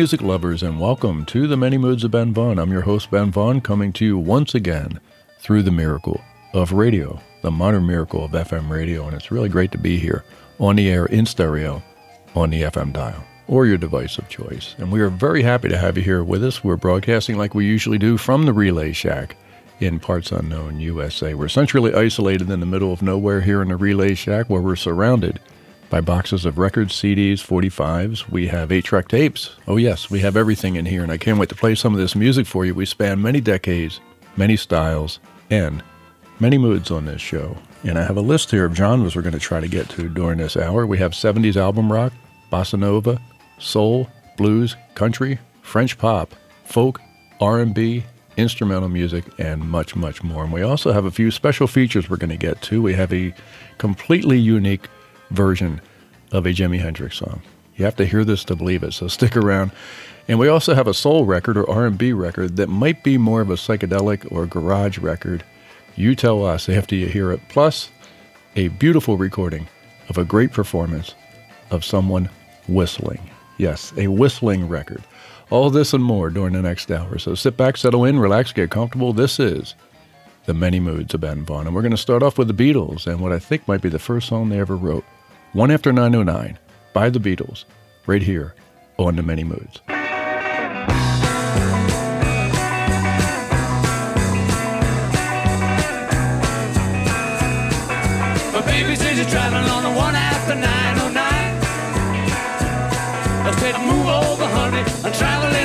music lovers, and welcome to the Many Moods of Ben Vaughn. I'm your host, Ben Vaughn, coming to you once again through the miracle of radio, the modern miracle of FM radio. And it's really great to be here on the air in stereo on the FM dial or your device of choice. And we are very happy to have you here with us. We're broadcasting like we usually do from the Relay Shack in parts unknown USA. We're centrally isolated in the middle of nowhere here in the Relay Shack where we're surrounded by boxes of records, CDs, 45s. We have eight track tapes. Oh, yes, we have everything in here, and I can't wait to play some of this music for you. We span many decades, many styles, and many moods on this show. And I have a list here of genres we're going to try to get to during this hour. We have 70s album rock, bossa nova, soul, blues, country, French pop, folk, R&B, instrumental music, and much, much more. And we also have a few special features we're going to get to. We have a completely unique version of a Jimi Hendrix song. You have to hear this to believe it, so stick around. And we also have a soul record or R&B record that might be more of a psychedelic or garage record. You tell us after you hear it. Plus, a beautiful recording of a great performance of someone whistling. Yes, a whistling record. All this and more during the next hour. So sit back, settle in, relax, get comfortable. This is the many moods of Ben Vaughn. And we're going to start off with the Beatles and what I think might be the first song they ever wrote. One After 909 by the Beatles, right here on The Many Moods. My baby says you're traveling on the one after 909. I said, move over, honey, I'm traveling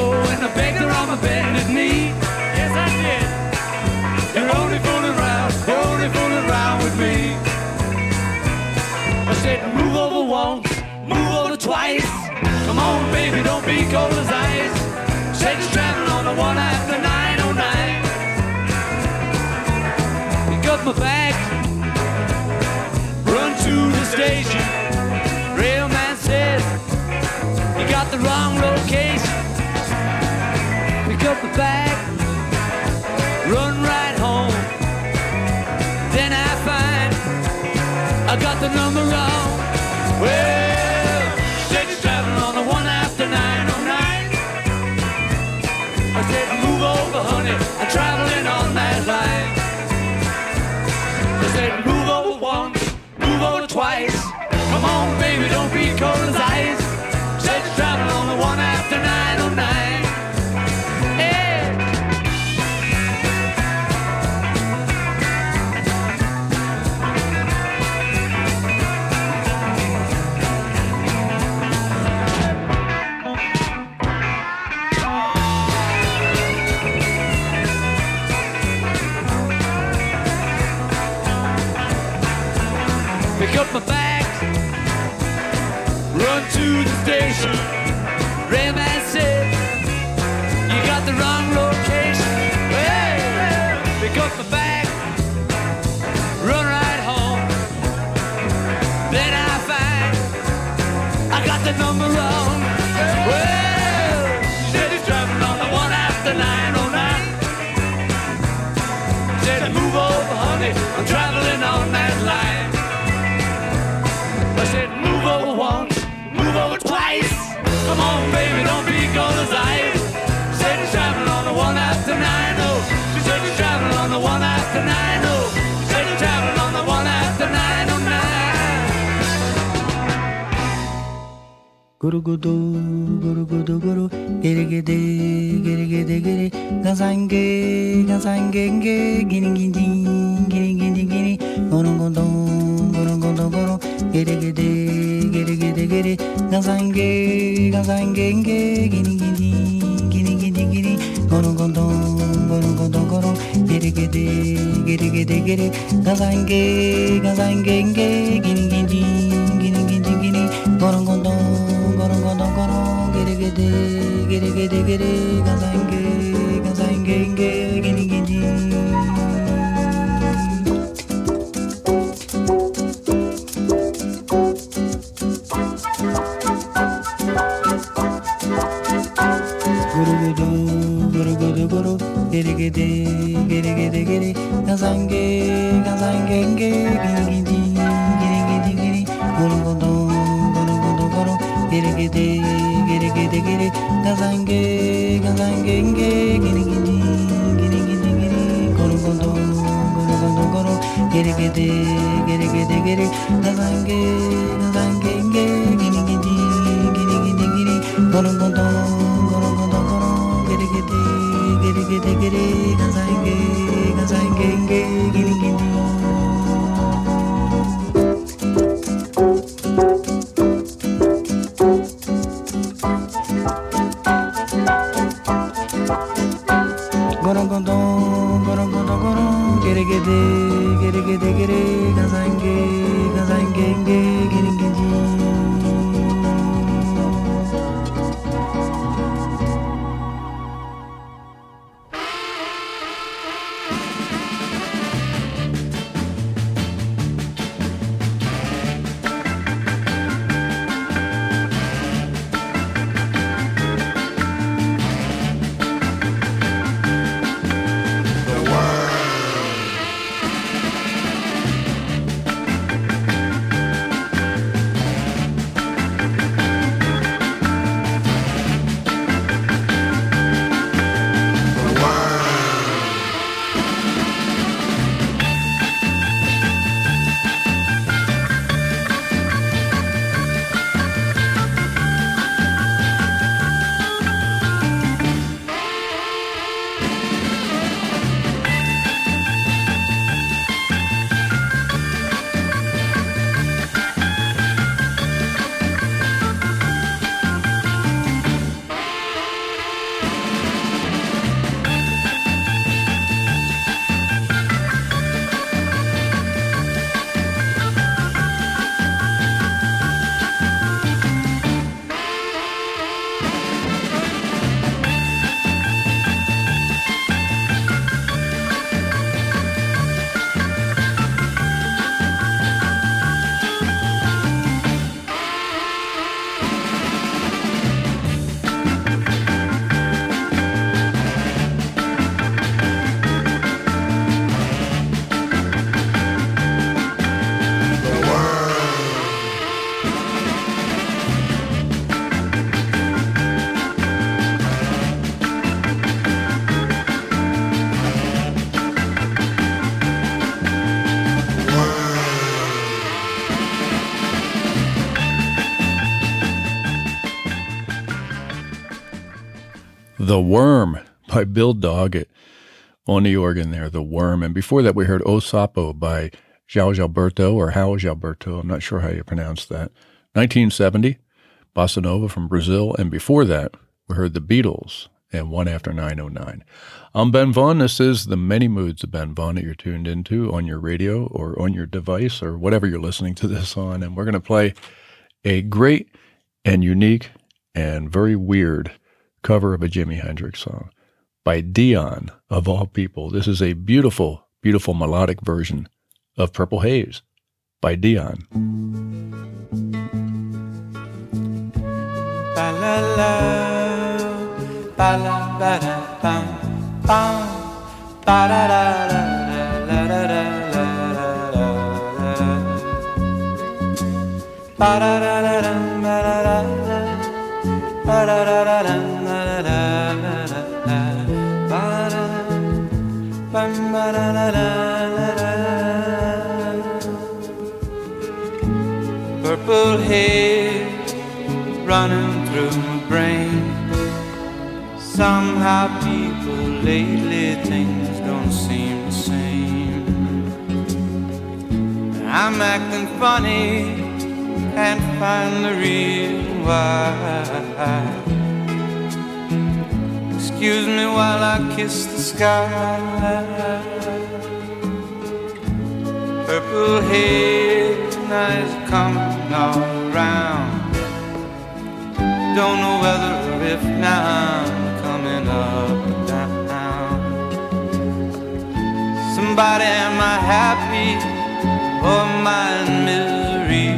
and I begged her on my bended knee. Yes, I did. You're only fooling around, you're only fooling around with me. I said, move over once, move over twice. Come on, baby, don't be cold as ice. Said you're traveling on the one after 909. Pick up my bag, run to the station. Railman said, you got the wrong location. The bag, run right home. Then I find I got the number wrong. Well, gere gede gere gede gere gazange gazange gere gidi gere gede gere goro godo goro godo goro gere gede gere gede gere gazange gazange gere gidi gere gede gere goro godo goro godo goro gere gede gere gede gere gazange gazange gere gidi gere gede gere goro די דריי גאַנגען גאַנגען גיינינג Worm by Bill Doggett on the organ there, The Worm. And before that, we heard O Sapo by João Gilberto or João Gilberto. I'm not sure how you pronounce that. 1970, Bossa Nova from Brazil. And before that, we heard the Beatles and One After 909. I'm Ben Vaughn. This is the many moods of Ben Vaughn that you're tuned into on your radio or on your device or whatever you're listening to this on. And we're going to play a great and unique and very weird cover of a Jimi Hendrix song by Dion, of all people. This is a beautiful, beautiful melodic version of Purple Haze by Dion. purple haze running through my brain. Somehow, people lately things don't seem the same. I'm acting funny, can't find the real why. Excuse me while I kiss the sky. Purple haze nice come all around. Don't know whether or if now I'm coming up or down. Somebody, am I happy or am I in misery?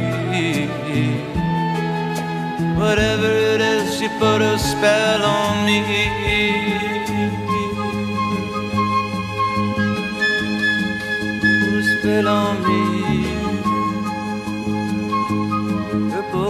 Whatever it is, she put a spell on me. spell on me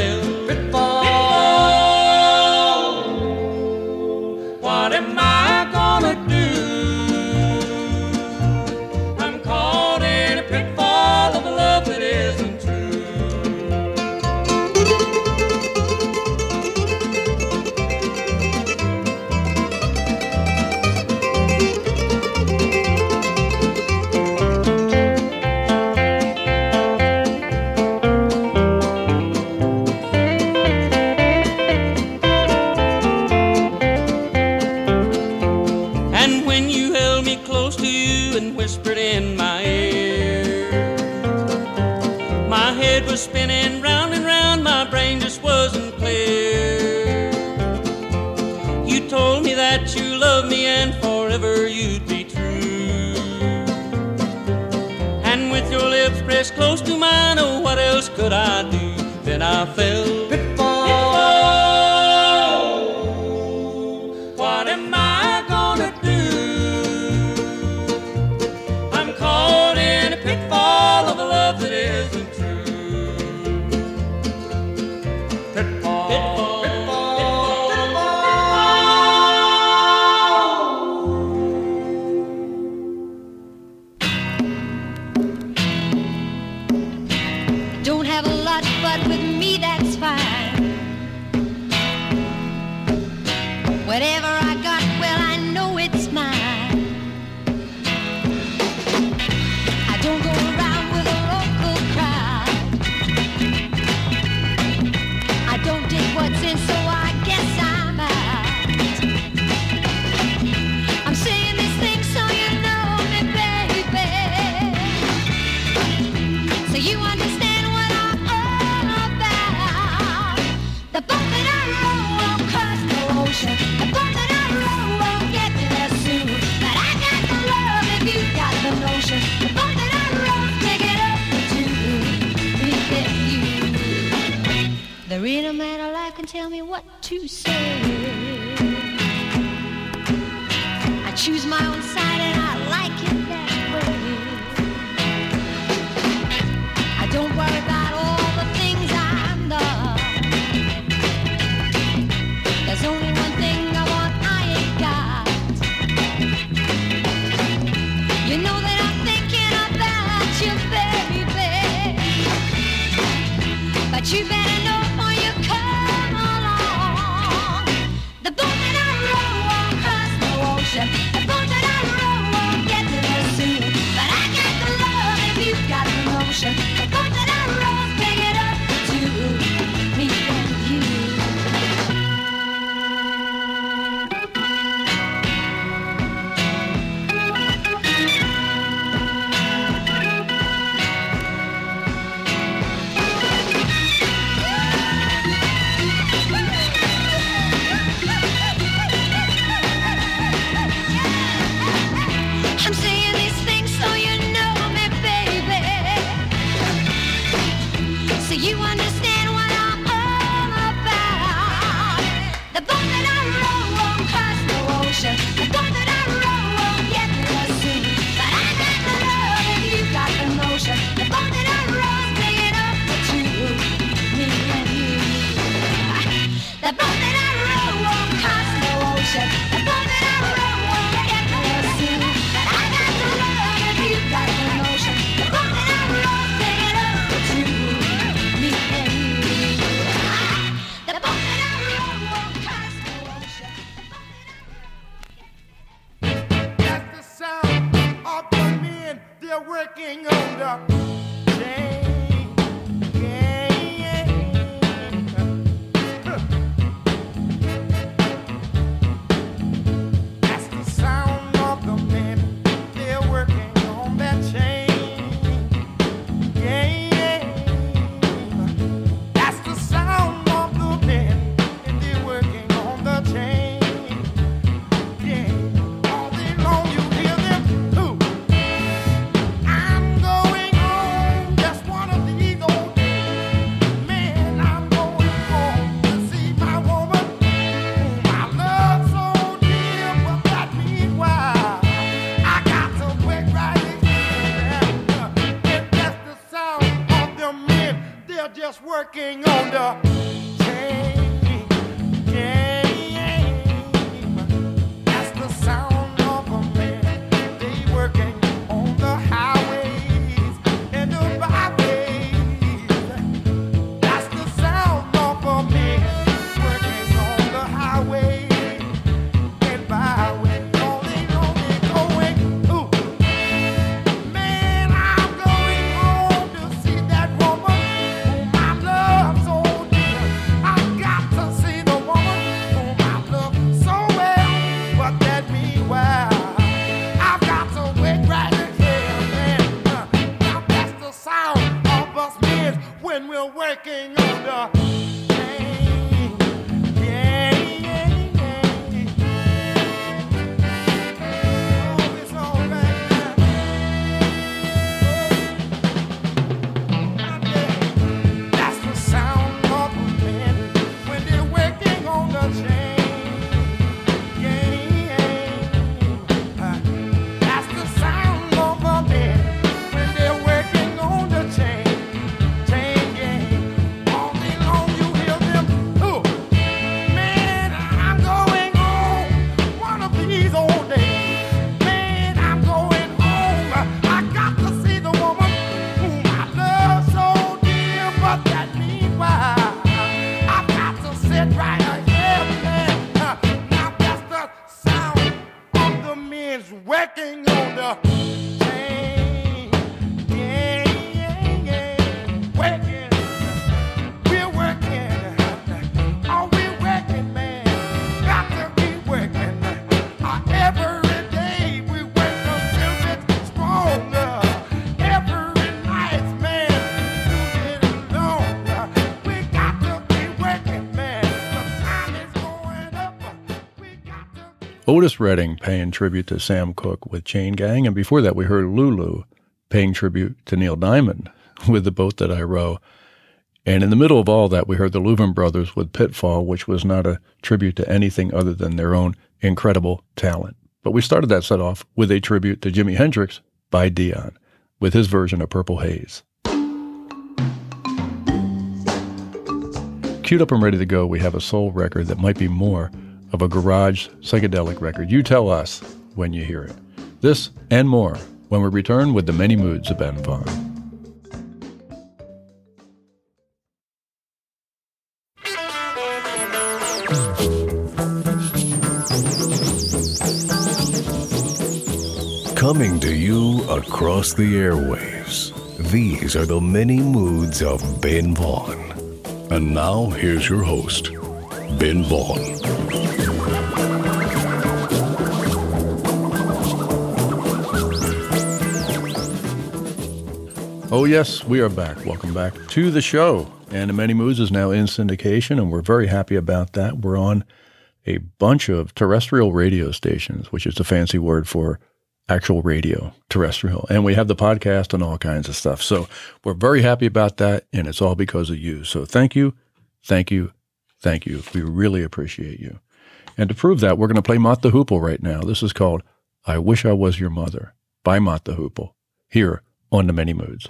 fill There ain't a man alive can tell me what to say. I choose my own side and I you're working under. change. working Otis Redding paying tribute to Sam Cooke with Chain Gang. And before that, we heard Lulu paying tribute to Neil Diamond with The Boat That I Row. And in the middle of all that, we heard the Louvin Brothers with Pitfall, which was not a tribute to anything other than their own incredible talent. But we started that set off with a tribute to Jimi Hendrix by Dion with his version of Purple Haze. Queued up and ready to go, we have a soul record that might be more of a garage psychedelic record. You tell us when you hear it. This and more when we return with the many moods of Ben Vaughn. Coming to you across the airwaves, these are the many moods of Ben Vaughn. And now here's your host, Ben Vaughn. Oh, yes, we are back. Welcome back to the show. And the Many moods is now in syndication, and we're very happy about that. We're on a bunch of terrestrial radio stations, which is a fancy word for actual radio, terrestrial. And we have the podcast and all kinds of stuff. So we're very happy about that, and it's all because of you. So thank you, thank you, thank you. We really appreciate you. And to prove that, we're going to play Mott the Hoople right now. This is called I Wish I Was Your Mother by Mott the Hoople here on The Many Moods.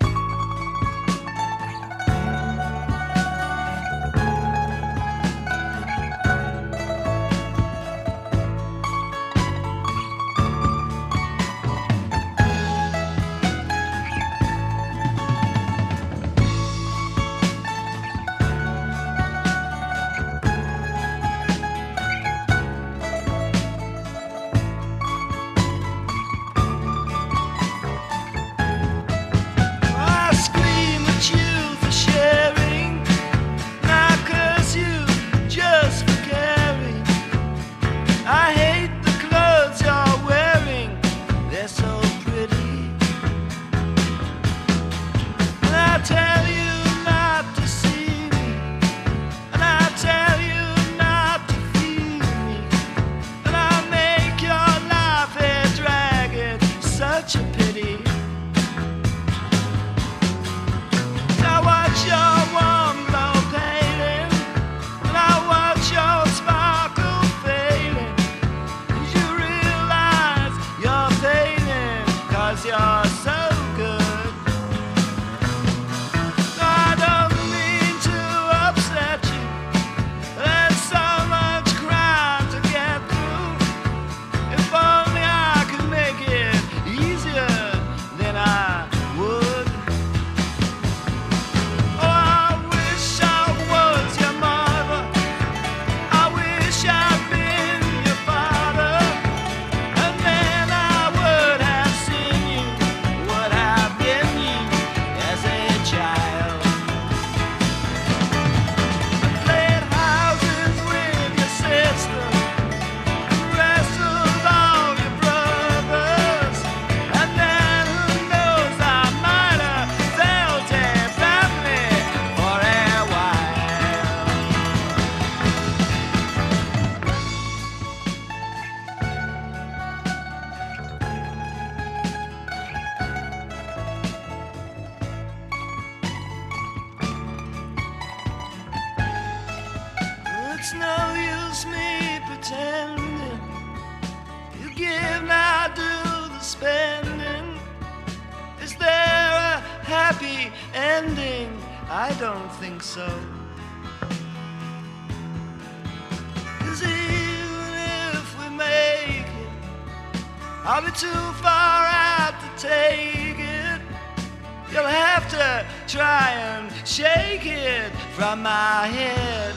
I'll be too far out to take it. You'll have to try and shake it from my head.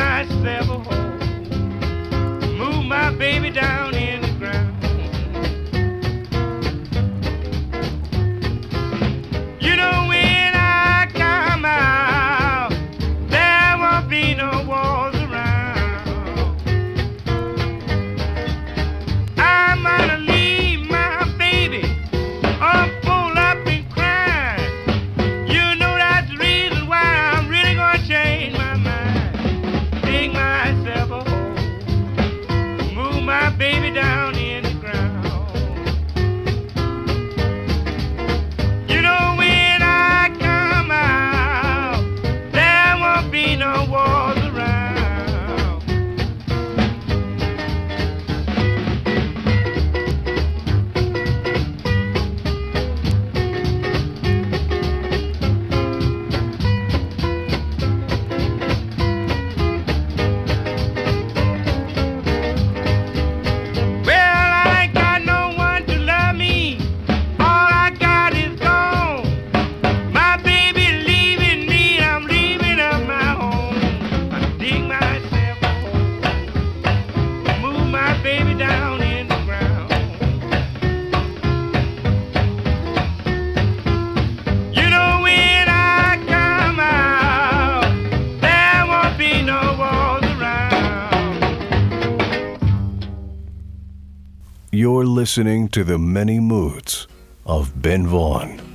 myself home. Move my baby down. listening to the many moods of Ben Vaughn.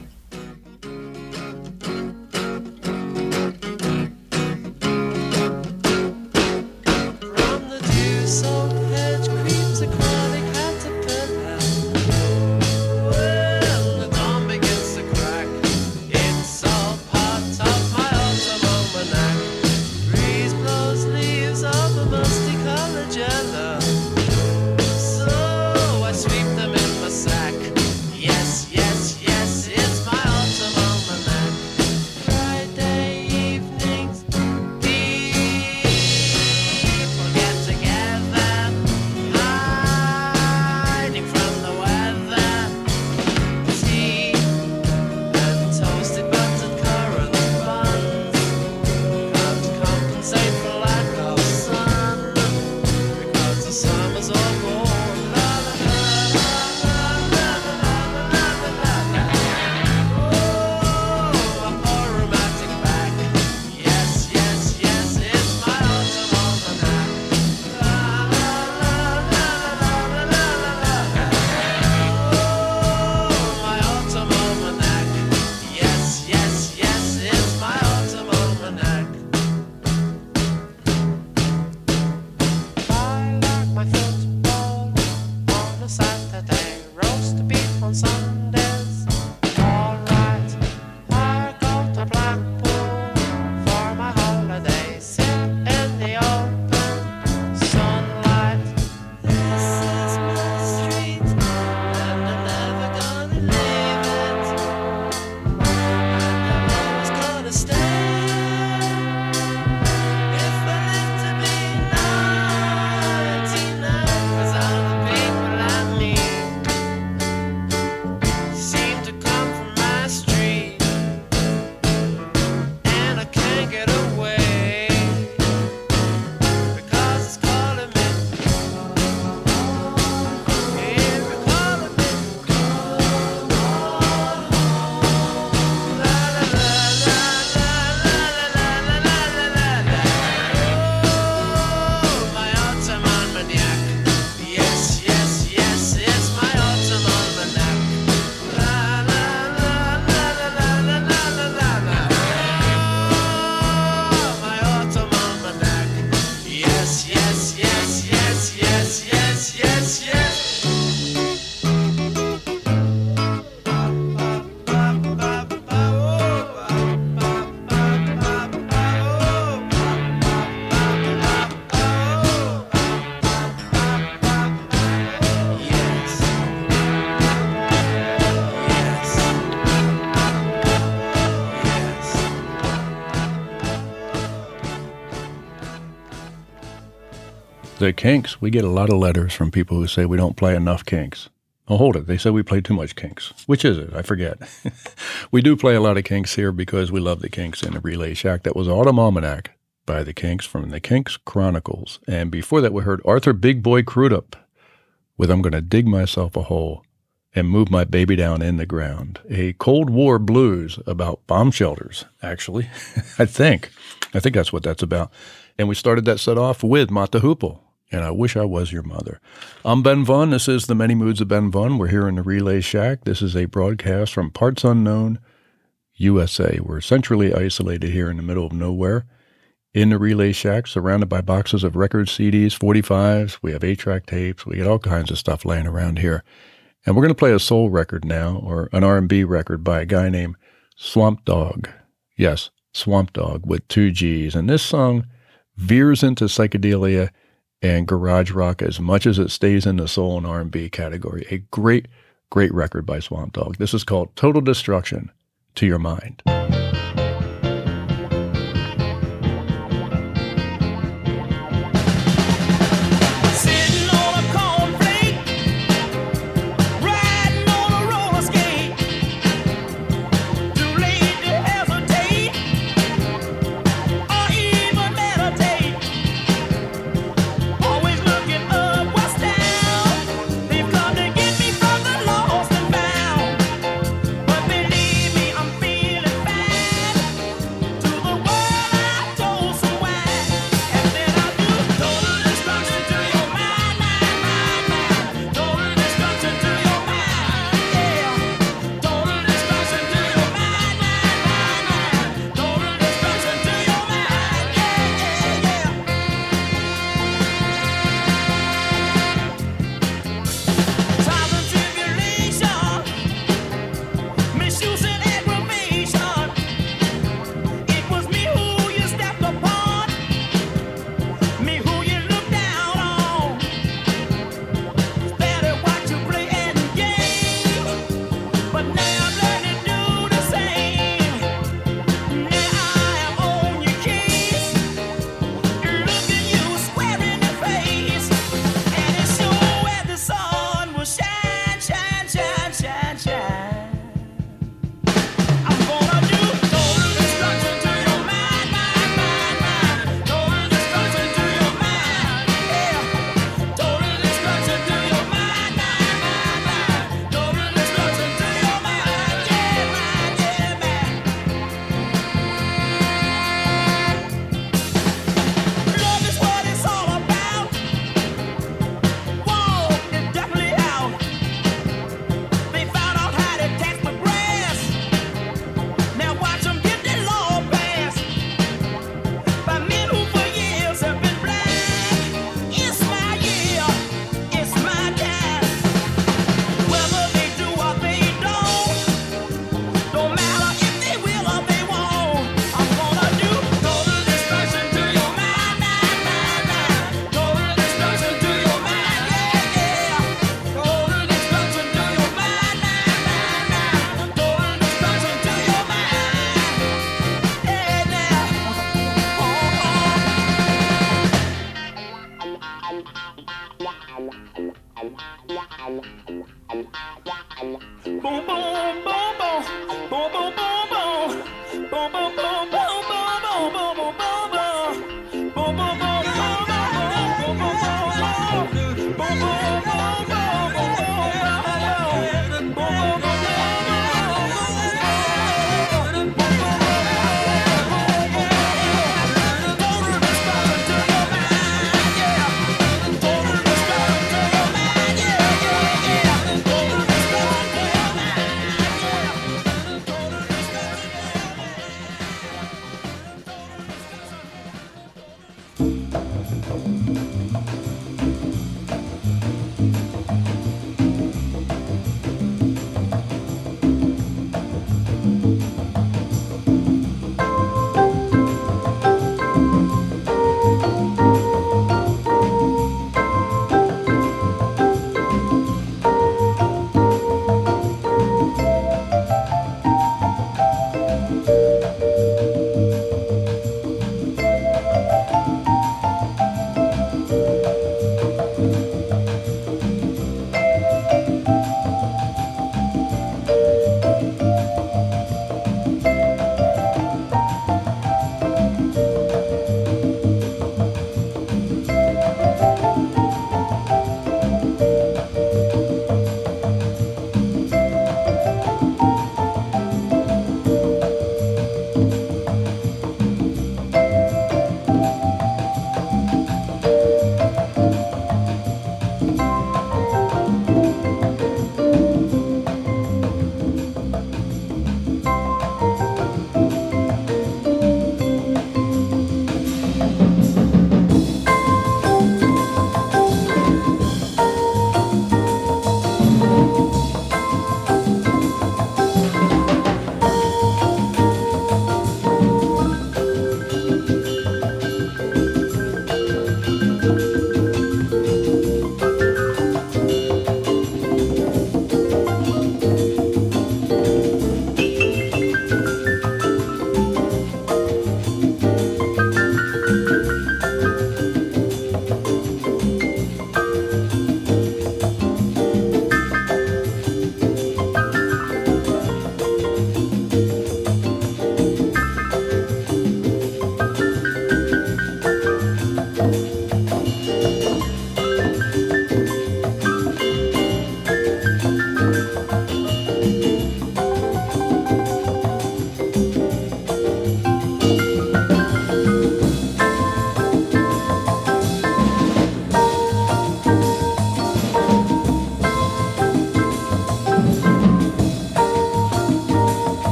The Kinks, we get a lot of letters from people who say we don't play enough Kinks. Oh, hold it. They say we play too much Kinks. Which is it? I forget. we do play a lot of Kinks here because we love the Kinks in the Relay Shack. That was Autumn Almanac by the Kinks from the Kinks Chronicles. And before that, we heard Arthur Big Boy Crudup with I'm Going to Dig Myself a Hole and Move My Baby Down in the Ground. A Cold War blues about bomb shelters, actually. I think. I think that's what that's about. And we started that set off with Mott the Hoople. And I wish I was your mother. I'm Ben Vaughn. This is the Many Moods of Ben Vaughn. We're here in the Relay Shack. This is a broadcast from Parts Unknown, USA. We're centrally isolated here in the middle of nowhere in the Relay Shack, surrounded by boxes of record CDs, 45s. We have 8 track tapes. We get all kinds of stuff laying around here. And we're going to play a soul record now, or an R&B record by a guy named Swamp Dogg. Yes, Swamp Dogg with two G's. And this song veers into psychedelia and garage rock as much as it stays in the soul and R&B category. A great, great record by Swamp Dogg. This is called Total Destruction to Your Mind.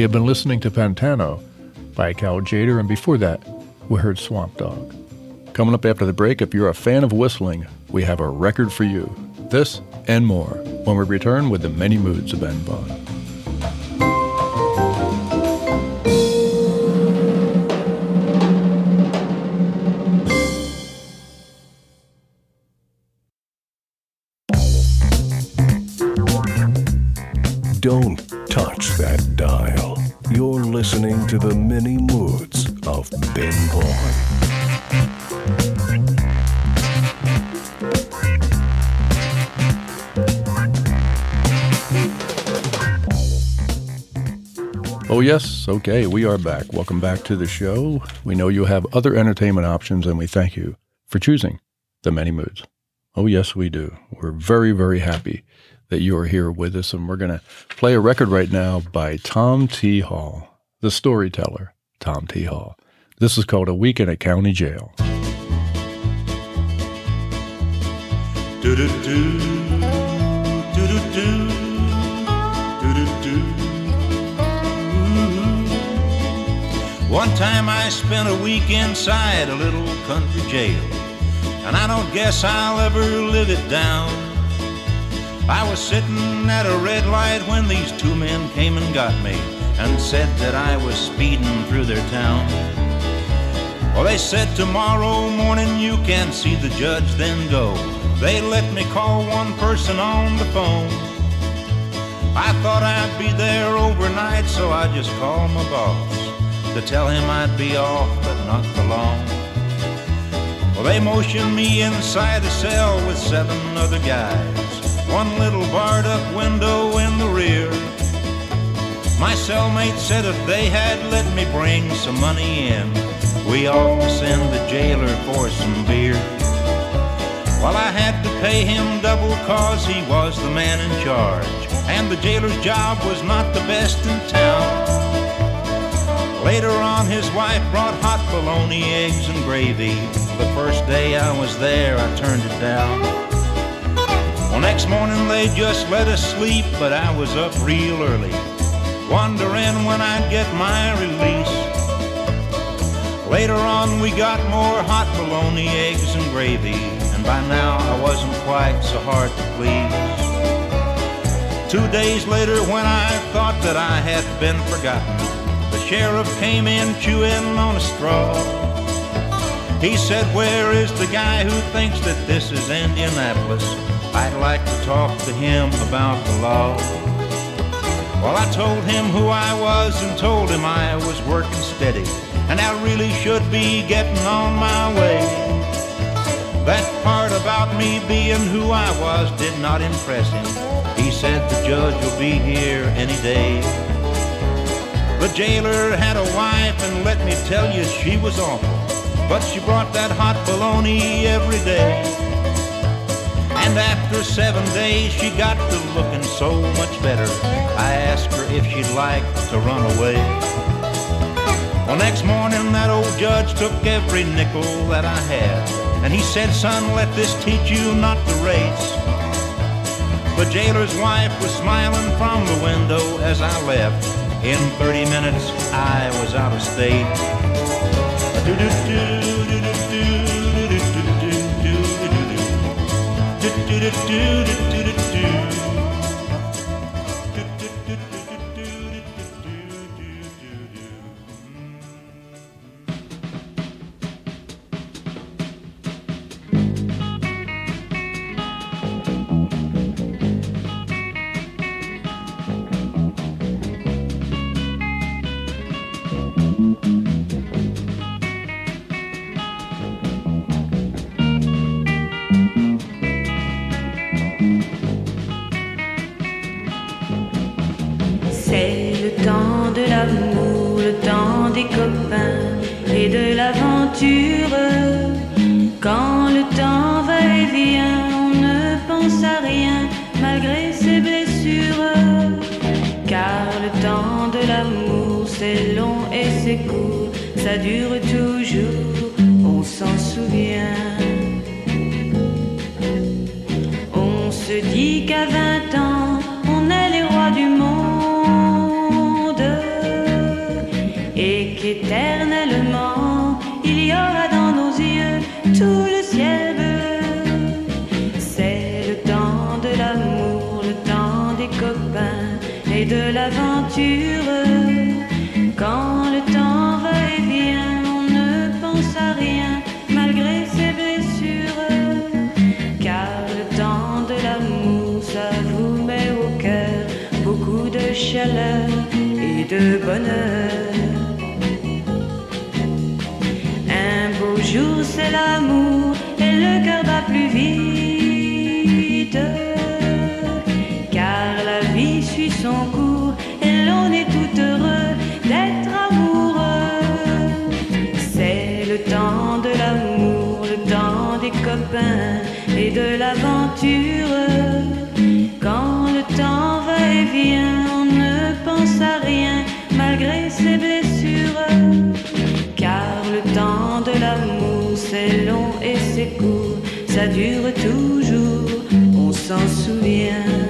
We have been listening to Pantano by Cal Tjader, and before that, we heard Swamp Dogg. Coming up after the break, if you're a fan of whistling, we have a record for you. This and more when we return with the many moods of Ben Vaughn. Yes. Okay, we are back. Welcome back to the show. We know you have other entertainment options, and we thank you for choosing the many moods. Oh, yes, we do. We're very, very happy that you are here with us, and we're going to play a record right now by Tom T. Hall, the storyteller, Tom T. Hall. This is called A Week in a County Jail. Do do One time I spent a week inside a little country jail, and I don't guess I'll ever live it down. I was sitting at a red light when these two men came and got me and said that I was speeding through their town. Well, they said tomorrow morning you can see the judge, then go. They let me call one person on the phone. I thought I'd be there overnight, so I just called my boss to tell him I'd be off, but not for long. Well, they motioned me inside a cell with seven other guys, one little barred up window in the rear. My cellmate said if they had let me bring some money in, we ought to send the jailer for some beer. Well, I had to pay him double cause he was the man in charge, and the jailer's job was not the best in town. Later on, his wife brought hot bologna, eggs, and gravy. The first day I was there, I turned it down. Well, next morning they just let us sleep, but I was up real early, wondering when I'd get my release. Later on, we got more hot bologna, eggs, and gravy, and by now I wasn't quite so hard to please. Two days later, when I thought that I had been forgotten, sheriff came in chewing on a straw. He said, Where is the guy who thinks that this is Indianapolis? I'd like to talk to him about the law. Well, I told him who I was and told him I was working steady, and I really should be getting on my way. That part about me being who I was did not impress him. He said the judge will be here any day. The jailer had a wife, and let me tell you, she was awful. But she brought that hot bologna every day. And after seven days, she got to looking so much better. I asked her if she'd like to run away. Well, next morning, that old judge took every nickel that I had. And he said, Son, let this teach you not to race. The jailer's wife was smiling from the window as I left. In 30 minutes, I was out of state. C'est l'on est tout heureux d'être amoureux. C'est le temps de l'amour, le temps des copains et de l'aventure. Quand le temps va et vient, on ne pense à rien malgré ses blessures. Car le temps de l'amour, c'est long et c'est court, ça dure toujours, on s'en souvient.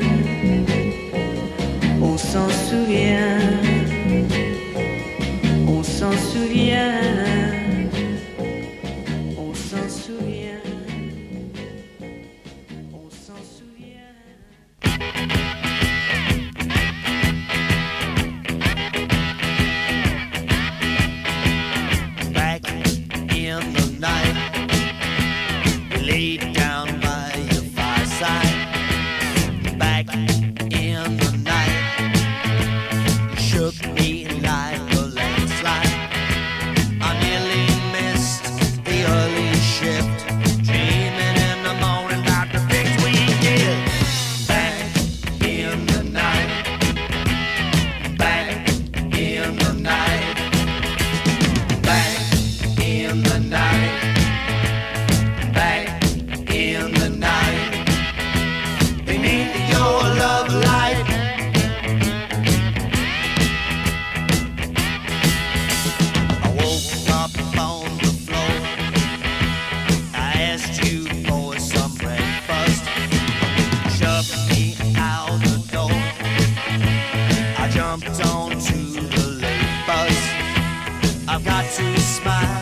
On To smile.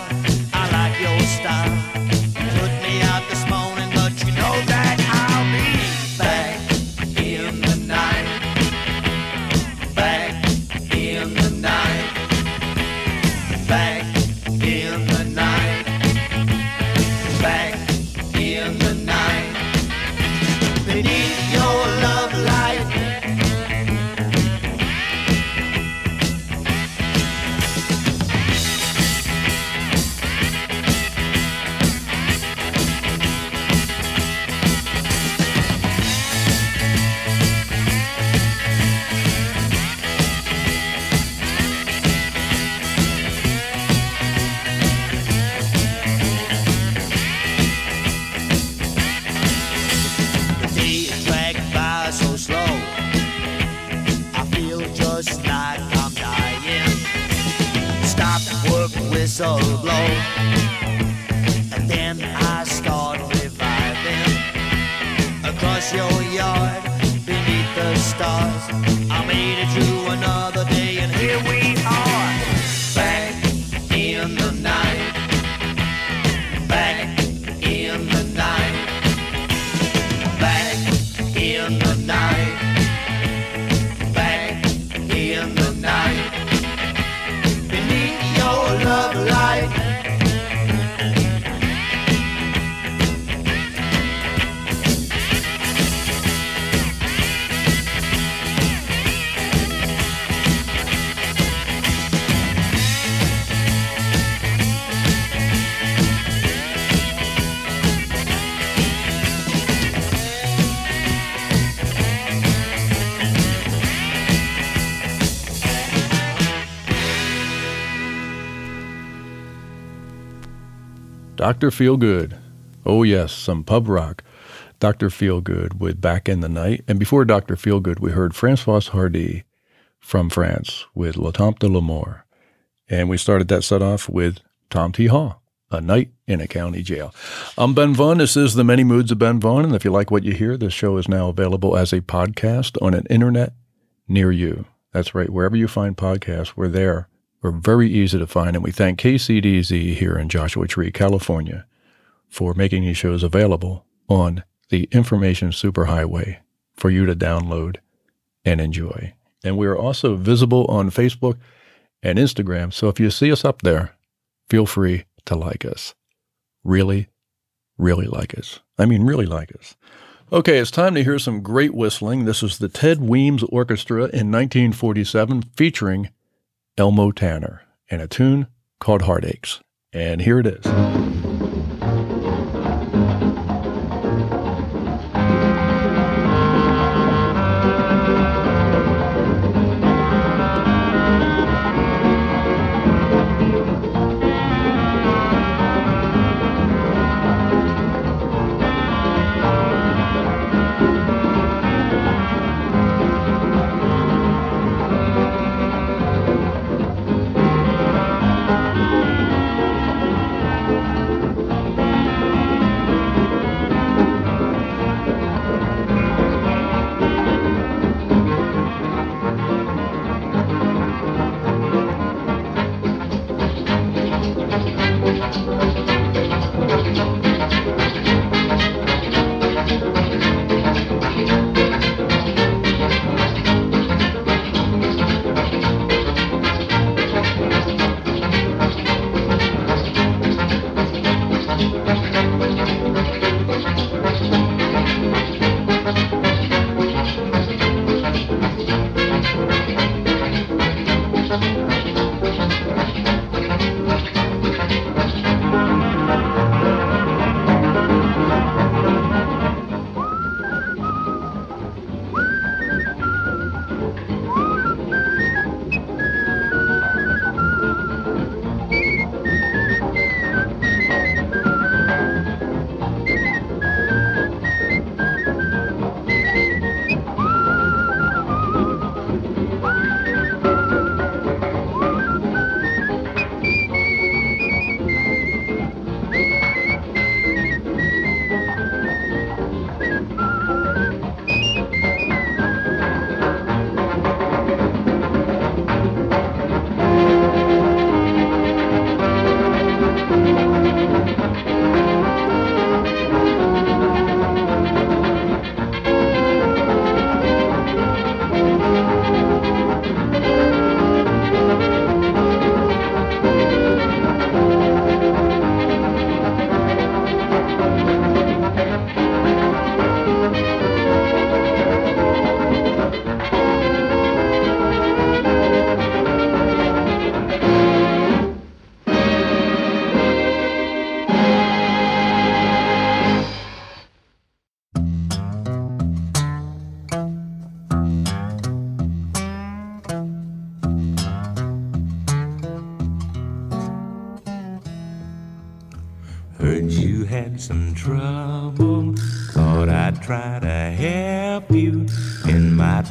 Dr. Feelgood. Oh, yes, some pub rock. Dr. Feelgood with Back in the Night. And before Dr. Feelgood, we heard Françoise Hardy from France with La Tempe de l'Amour. And we started that set off with Tom T. Hall, A Night in a County Jail. I'm Ben Vaughn. This is The Many Moods of Ben Vaughn. And if you like what you hear, this show is now available as a podcast on an internet near you. That's right. Wherever you find podcasts, we're there are very easy to find, and we thank KCDZ here in Joshua Tree, California, for making these shows available on the Information Superhighway for you to download and enjoy. And we are also visible on Facebook and Instagram, so if you see us up there, feel free to like us. Really, really like us. I mean, really like us. Okay, it's time to hear some great whistling. This is the Ted Weems Orchestra in 1947 featuring Elmo Tanner and a tune called Heartaches. And here it is.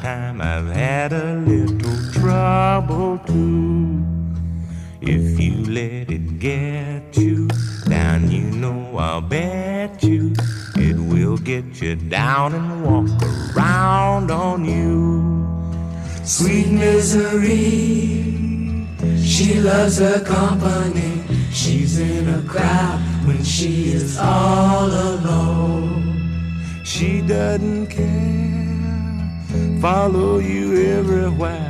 Time, I've had a little trouble too. If you let it get you down, you know I'll bet you it will get you down and walk around on you. Sweet misery, she loves her company. She's in a crowd when she is all alone. She doesn't follow you everywhere.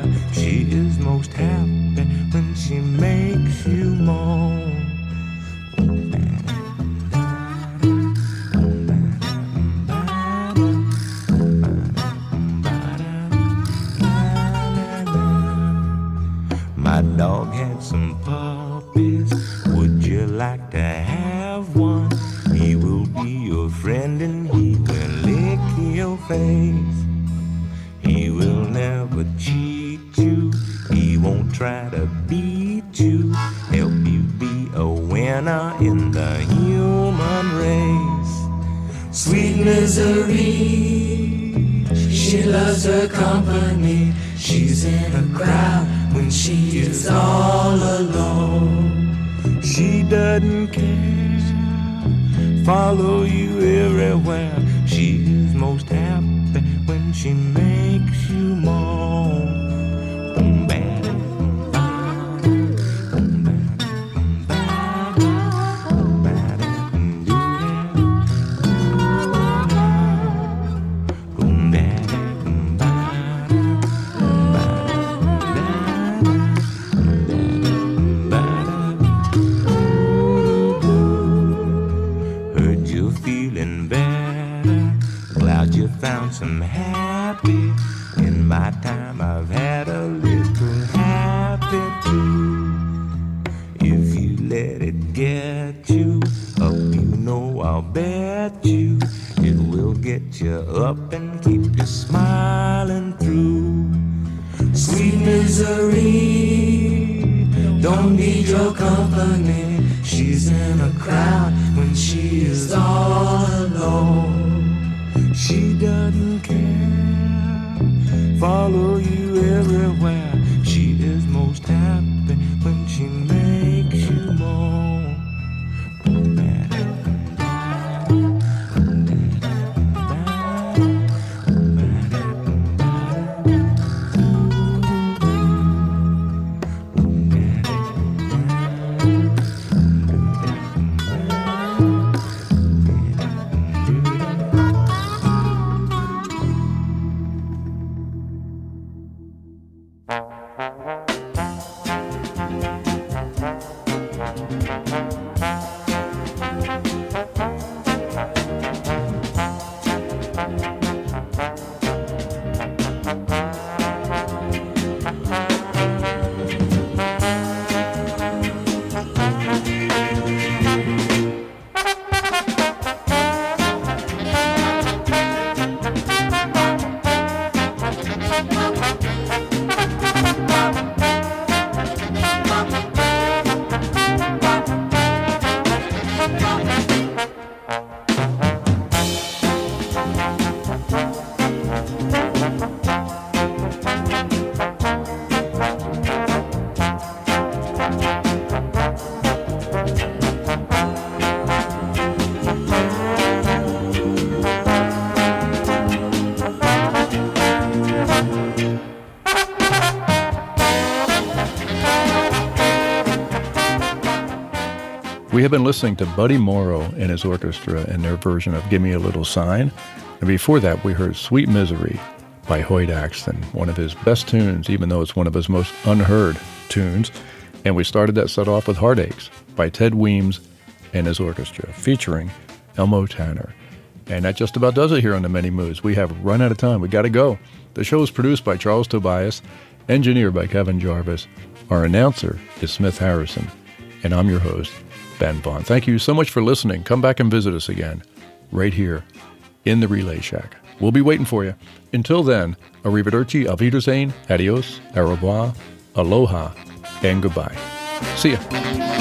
She doesn't care, follow you everywhere. She's most happy when she makes you moan. Some happy. We have been listening to Buddy Morrow and his orchestra and their version of Give Me a Little Sign. And before that, we heard Sweet Misery by Hoyt Axton, one of his best tunes, even though it's one of his most unheard tunes. And we started that set off with Heartaches by Ted Weems and his orchestra, featuring Elmo Tanner. And that just about does it here on The Many Moods. We have run out of time. We got to go. The show is produced by Charles Tobias, engineered by Kevin Jarvis. Our announcer is Smith Harrison. And I'm your host, Ben Vaughn. Thank you so much for listening. Come back and visit us again, right here in the Relay Shack. We'll be waiting for you. Until then, arrivederci, auf adios, au revoir, aloha, and goodbye. See ya.